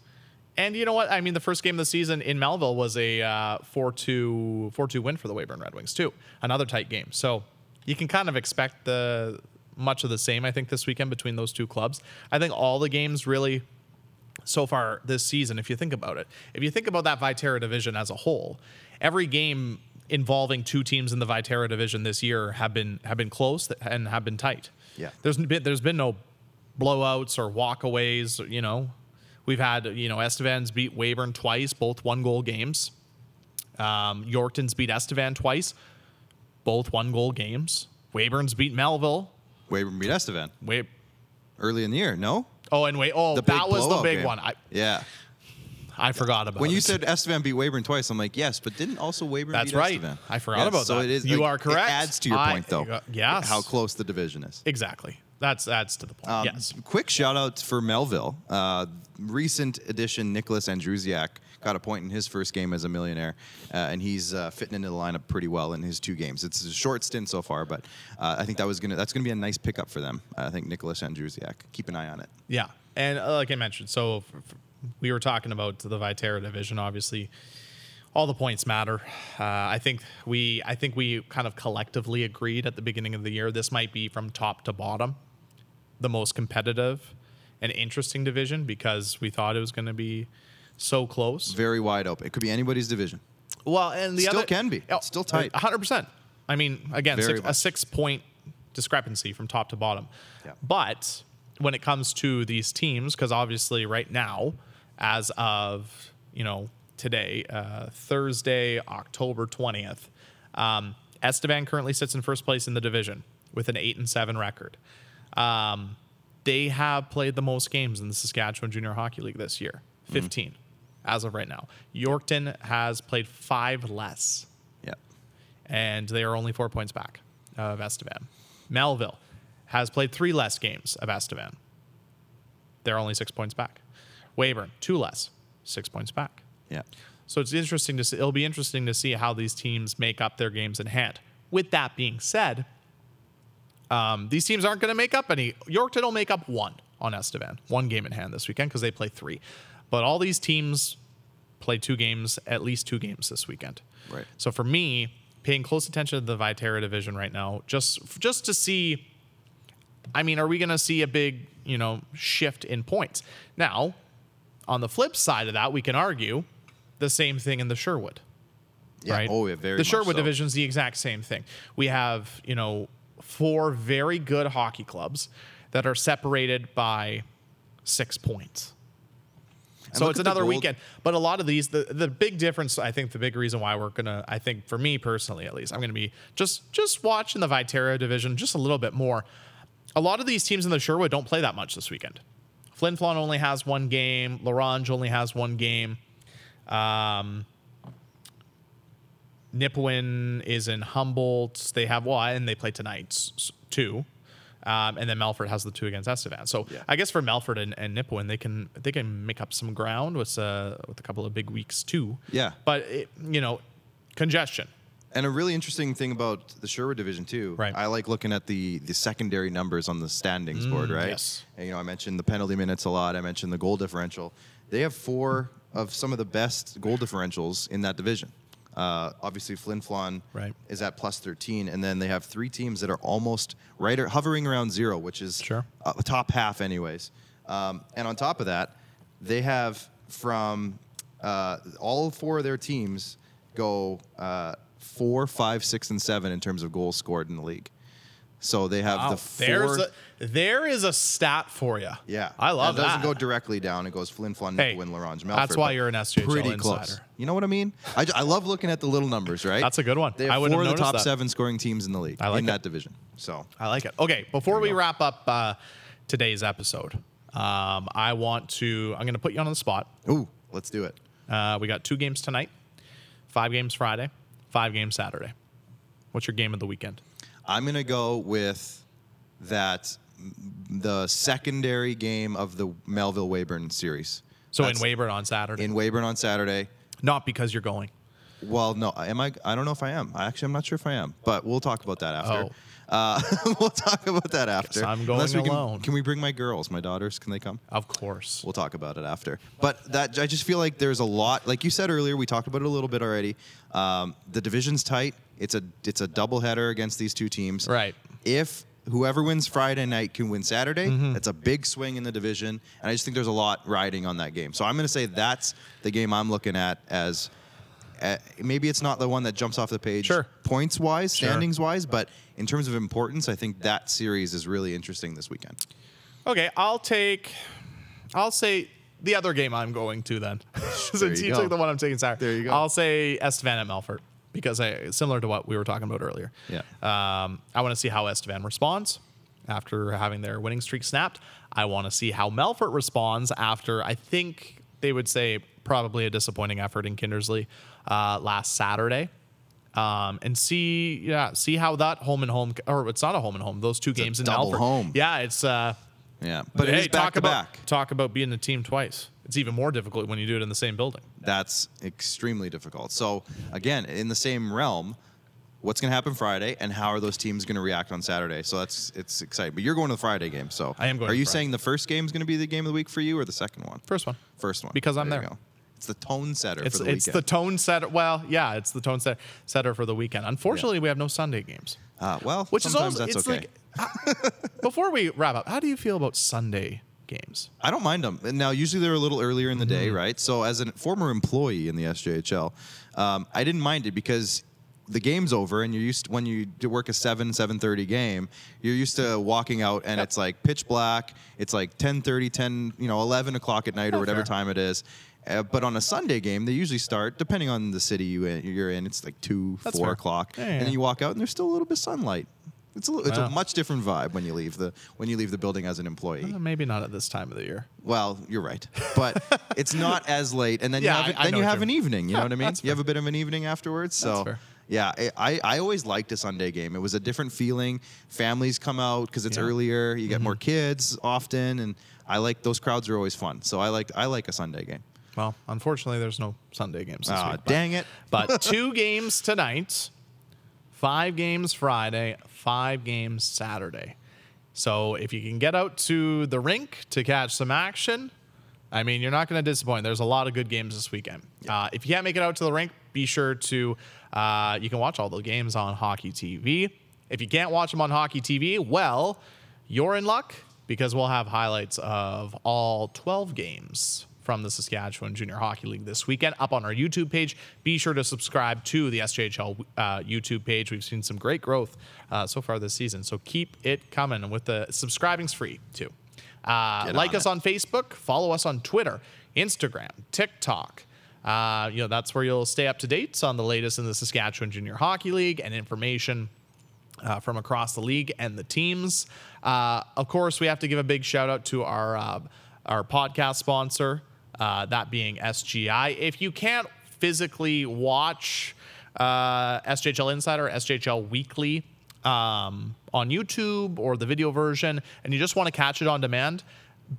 And you know what? I mean, the first game of the season in Melville was a uh, 4 2 win for the Weyburn Red Wings, too. Another tight game. So you can kind of expect the much of the same, I think, this weekend between those two clubs. I think all the games really so far this season, if you think about it. If you think about that Viterra division as a whole, every game involving two teams in the Viterra division this year have been have been close and have been tight. Yeah. There's been there's been no blowouts or walkaways, you know. We've had, you know, Estevans beat Weyburn twice, both one goal games. Um, Yorkton's beat Estevan twice, both one goal games. Weyburn's beat Melville. Weyburn beat Estevan Way, early in the year. No, oh, and wait, oh, the that was the big game. one. I, yeah. I forgot about When you it. said Estevan beat Weyburn twice, I'm like, yes, but didn't also Weyburn That's beat right. Estevan? I forgot Yes, about so that. it is. You like, are correct. It adds to your I- point, though. uh, yes. How close the division is. Exactly. That's that's to the point. Um, yes. Quick shout out for Melville. Uh, recent addition Nicholas Andrusiak got a point in his first game as a millionaire, uh, and he's uh, fitting into the lineup pretty well in his two games. It's a short stint so far, but uh, I think that was gonna that's gonna be a nice pickup for them. I think Nicholas Andrusiak. Keep an eye on it. Yeah, and uh, like I mentioned, so f- f- we were talking about the Viterra division. Obviously, all the points matter. Uh, I think we, I think we kind of collectively agreed at the beginning of the year this might be from top to bottom the most competitive and interesting division because we thought it was going to be so close. Very wide open. It could be anybody's division. Well, and the Still other can be. It's still tight. hundred percent. I mean, again, six, a six point discrepancy from top to bottom. Yeah. But when it comes to these teams, because obviously right now, as of you know today, uh, Thursday, October twentieth, um, Estevan currently sits in first place in the division with an eight and seven record. Um, they have played the most games in the Saskatchewan Junior Hockey League this year, 15 as of right now. Yorkton has played five less, Yeah. and they are only four points back of Estevan. Melville has played three less games of Estevan. They're only six points back. Weyburn, two less, six points back. Yeah. So it's interesting to see. It'll be interesting to see how these teams make up their games in hand. With that being said, um, these teams aren't going to make up any. Yorkton will make up one on Estevan, one game in hand this weekend because they play three. But all these teams play two games, at least two games this weekend. Right. So for me, paying close attention to the Viterra division right now, just just to see. I mean, are we going to see a big, you know, shift in points? Now, on the flip side of that, we can argue the same thing in the Sherwood. Yeah. Right? Oh, yeah. Very. the Sherwood so. division is the exact same thing. We have, you know, four very good hockey clubs that are separated by six points. And So it's another weekend. But a lot of these, the, the big difference, I think the big reason why we're gonna, I think for me personally at least, I'm gonna be just just watching the Viterra division just a little bit more. A lot of these teams in the Sherwood don't play that much this weekend. Flin Flon only has one game. La Ronge only has one game. Um, Nipawin is in Humboldt. They have well, and they play tonight too. Um, and then Melfort has the two against Estevan. So Yeah. I guess for Melfort and, and Nipawin, they can they can make up some ground with uh, with a couple of big weeks too. Yeah. But it, you know, congestion. And a really interesting thing about the Sherwood division too, Right. I like looking at the the secondary numbers on the standings board, right? Mm, yes. And, you know, I mentioned the penalty minutes a lot. I mentioned the goal differential. They have four of some of the best goal differentials in that division. Uh, obviously, Flin Flon Right. is at plus 13, and then they have three teams that are almost right or hovering around zero, which is Sure. uh, top half, anyways. Um, and on top of that, they have from uh, all four of their teams go uh, four, five, six, and seven in terms of goals scored in the league. So they have Wow, the four. there's a, there is a stat for you. Yeah, I love And it doesn't that. go directly down. It goes Flin Flon, Hey, Nipawin, La Ronge, Melfort. that's why you're an SJHL pretty insider. close. You know what I mean? I, I love looking at the little numbers, right? That's a good one. They have I four of the top that. seven scoring teams in the league I like in it. that division. So I like it. Okay, before we wrap up uh, today's episode, um, I want to. I'm going to put you on the spot. ooh, let's do it. Uh, we got two games tonight, five games Friday, five games Saturday. What's your game of the weekend? I'm gonna go with that the secondary game of the Melville Weyburn series. So That's in Weyburn on Saturday, in Weyburn on Saturday. not because you're going. Well, no, am I? I don't know if I am. I actually, I'm not sure if I am, but we'll talk about that after. Oh. Uh, we'll talk about that after. I'm going we can, alone. Can we bring my girls, my daughters? Can they come? Of course. We'll talk about it after. But that I just feel like there's a lot. Like you said earlier, we talked about it a little bit already. Um, the division's tight. It's a it's a double header against these two teams. Right. If whoever wins Friday night can win Saturday, Mm-hmm. that's a big swing in the division, and I just think there's a lot riding on that game. So I'm going to say that's the game I'm looking at as. Uh, maybe it's not the one that jumps off the page Sure. points wise, Sure. standings wise, but in terms of importance, I think that series is really interesting this weekend. Okay, I'll take. I'll say the other game I'm going to then. Since you you took the one I'm taking Saturday. There you go. I'll say Estevan at Melfort because I, similar to what we were talking about earlier. Yeah. Um, I want to see how Estevan responds after having their winning streak snapped. I want to see how Melfort responds after I think they would say probably a disappointing effort in Kindersley uh, last Saturday. Um, and see, yeah, see how that home and home, or it's not a home and home. Those two games in double Melfort. home. Yeah, it's uh, Yeah, but hey, is talk about back. talk about being a team twice. It's even more difficult when you do it in the same building. That's extremely difficult. So again, in the same realm, what's going to happen Friday, and how are those teams going to react on Saturday? So that's it's exciting. But you're going to the Friday game, so I am going Are you Friday. saying the first game is going to be the game of the week for you, or the second one? First one. First one, Because I'm you there. It's the tone setter It's for the it's the tone setter. Well, yeah, it's the tone set, setter for the weekend. Unfortunately, we have no Sunday games, uh, well, which is sometimes also that's it's okay. like. before we wrap up, how do you feel about Sunday games? I don't mind them. Now, usually they're a little earlier in the day, Mm-hmm. right? So, as a former employee in the SJHL, um, I didn't mind it because the game's over, and you're used to, when you work a seven seven thirty game, you're used to walking out, and it's like pitch black. It's like 10:30, 10, you know, eleven o'clock at night or Oh, whatever fair. time it is. Uh, but on a Sunday game, they usually start, depending on the city you in, you're in, it's like two, That's four fair. o'clock, Yeah, and then you walk out, and there's still a little bit of sunlight. It's a, little, it's Wow. a much different vibe when you leave the when you leave the building as an employee. Uh, maybe not at this time of the year. Well, you're right, but it's not as late, and then Yeah, you have, I- I then you have an evening. You know what I mean? You have a bit of an evening afterwards. So, yeah, I, I always liked a Sunday game. It was a different feeling. Families come out because it's Yeah. Mm-hmm. earlier. You get more kids often, and I like those crowds are always fun. So I like I like a Sunday game. Well, unfortunately, there's no Sunday games this Ah, week. but- dang it! But two games tonight, five games Friday, five games Saturday. So if you can get out to the rink to catch some action, I mean, you're not going to disappoint. There's a lot of good games this weekend. Uh, if you can't make it out to the rink, be sure to, uh, you can watch all the games on Hockey TV. If you can't watch them on Hockey TV, well, you're in luck because we'll have highlights of all 12 games from the Saskatchewan Junior Hockey League this weekend up on our YouTube page. Be sure to subscribe to the SJHL uh, YouTube page. We've seen some great growth uh, so far this season, so keep it coming. And with the subscribing's free too. Uh, like on us it. on Facebook, follow us on Twitter, Instagram, TikTok. Uh, you know that's where you'll stay up to date on the latest in the Saskatchewan Junior Hockey League and information uh, from across the league and the teams. Uh, of course, we have to give a big shout out to our uh, our podcast sponsor, uh, that being SGI. If you can't physically watch uh, SJHL Insider, SJHL Weekly um, on YouTube or the video version, and you just want to catch it on demand.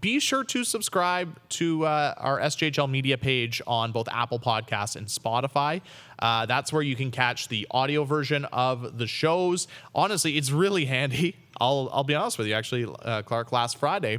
Be sure to subscribe to uh, our SJHL media page on both Apple Podcasts and Spotify. Uh, that's where you can catch the audio version of the shows. Honestly, it's really handy. I'll I'll be honest with you. Actually, uh, Clark, last Friday,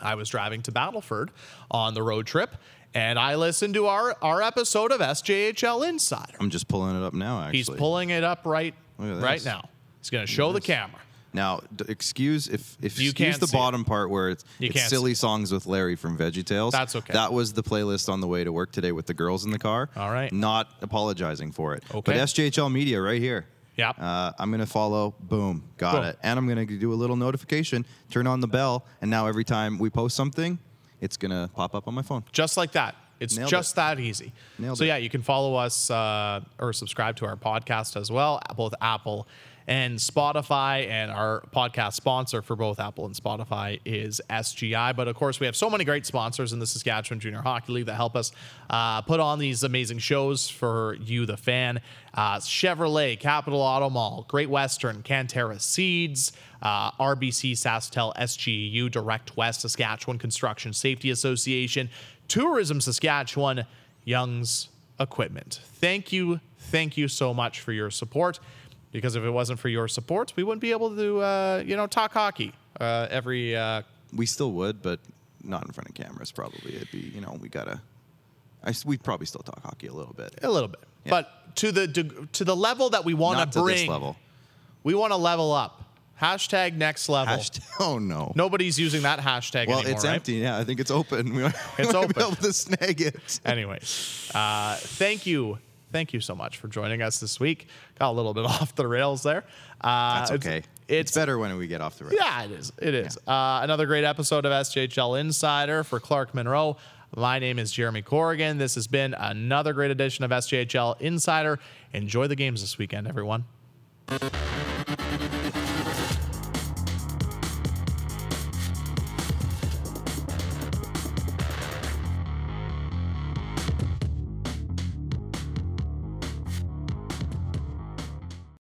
I was driving to Battleford on the road trip, and I listened to our our episode of SJHL Insider. I'm just pulling it up now. Actually, He's pulling it up right right now. He's going to show the camera. Now, d- excuse if if You excuse can't the see it. bottom part where it's, You it's can't silly songs with Larry from VeggieTales. That's okay. That was the playlist on the way to work today with the girls in the car. All right. Not apologizing for it. Okay. But SJHL Media right here. Yep. Uh, I'm gonna follow. Boom. Got Boom. it. And I'm gonna do a little notification. Turn on the bell, and now every time we post something, it's gonna pop up on my phone. just like that. It's Nailed just that easy. Nailed so it. yeah, you can follow us uh, or subscribe to our podcast as well, both Apple and Spotify. And our podcast sponsor for both Apple and Spotify is SGI. But of course, we have so many great sponsors in the Saskatchewan Junior Hockey League that help us uh, put on these amazing shows for you, the fan. Uh, Chevrolet, Capital Auto Mall, Great Western, Canterra Seeds, uh, RBC, SaskTel, SGU, Direct West, Saskatchewan Construction Safety Association, Tourism Saskatchewan, Young's Equipment. Thank you, thank you so much for your support. Because if it wasn't for your support, we wouldn't be able to, uh, you know, talk hockey uh, every. Uh, We still would, but not in front of cameras. Probably it'd be you know we gotta. I we'd probably still talk hockey a little bit. a little bit, but to the to the level that we want to bring, this level. we want to level up. Hashtag next level. Oh no. Nobody's using that hashtag Well, anymore, it's right? empty. Yeah, I think it's open. We we It's might open. Be able to snag it. Anyways, uh, thank you. Thank you so much for joining us this week. Got a little bit off the rails there. Uh, That's okay. It's, It's, better when we get off the rails. Yeah, it is. It is. Uh, another great episode of SJHL Insider for Clark Monroe. My name is Jeremy Corrigan. This has been another great edition of SJHL Insider. Enjoy the games this weekend, everyone.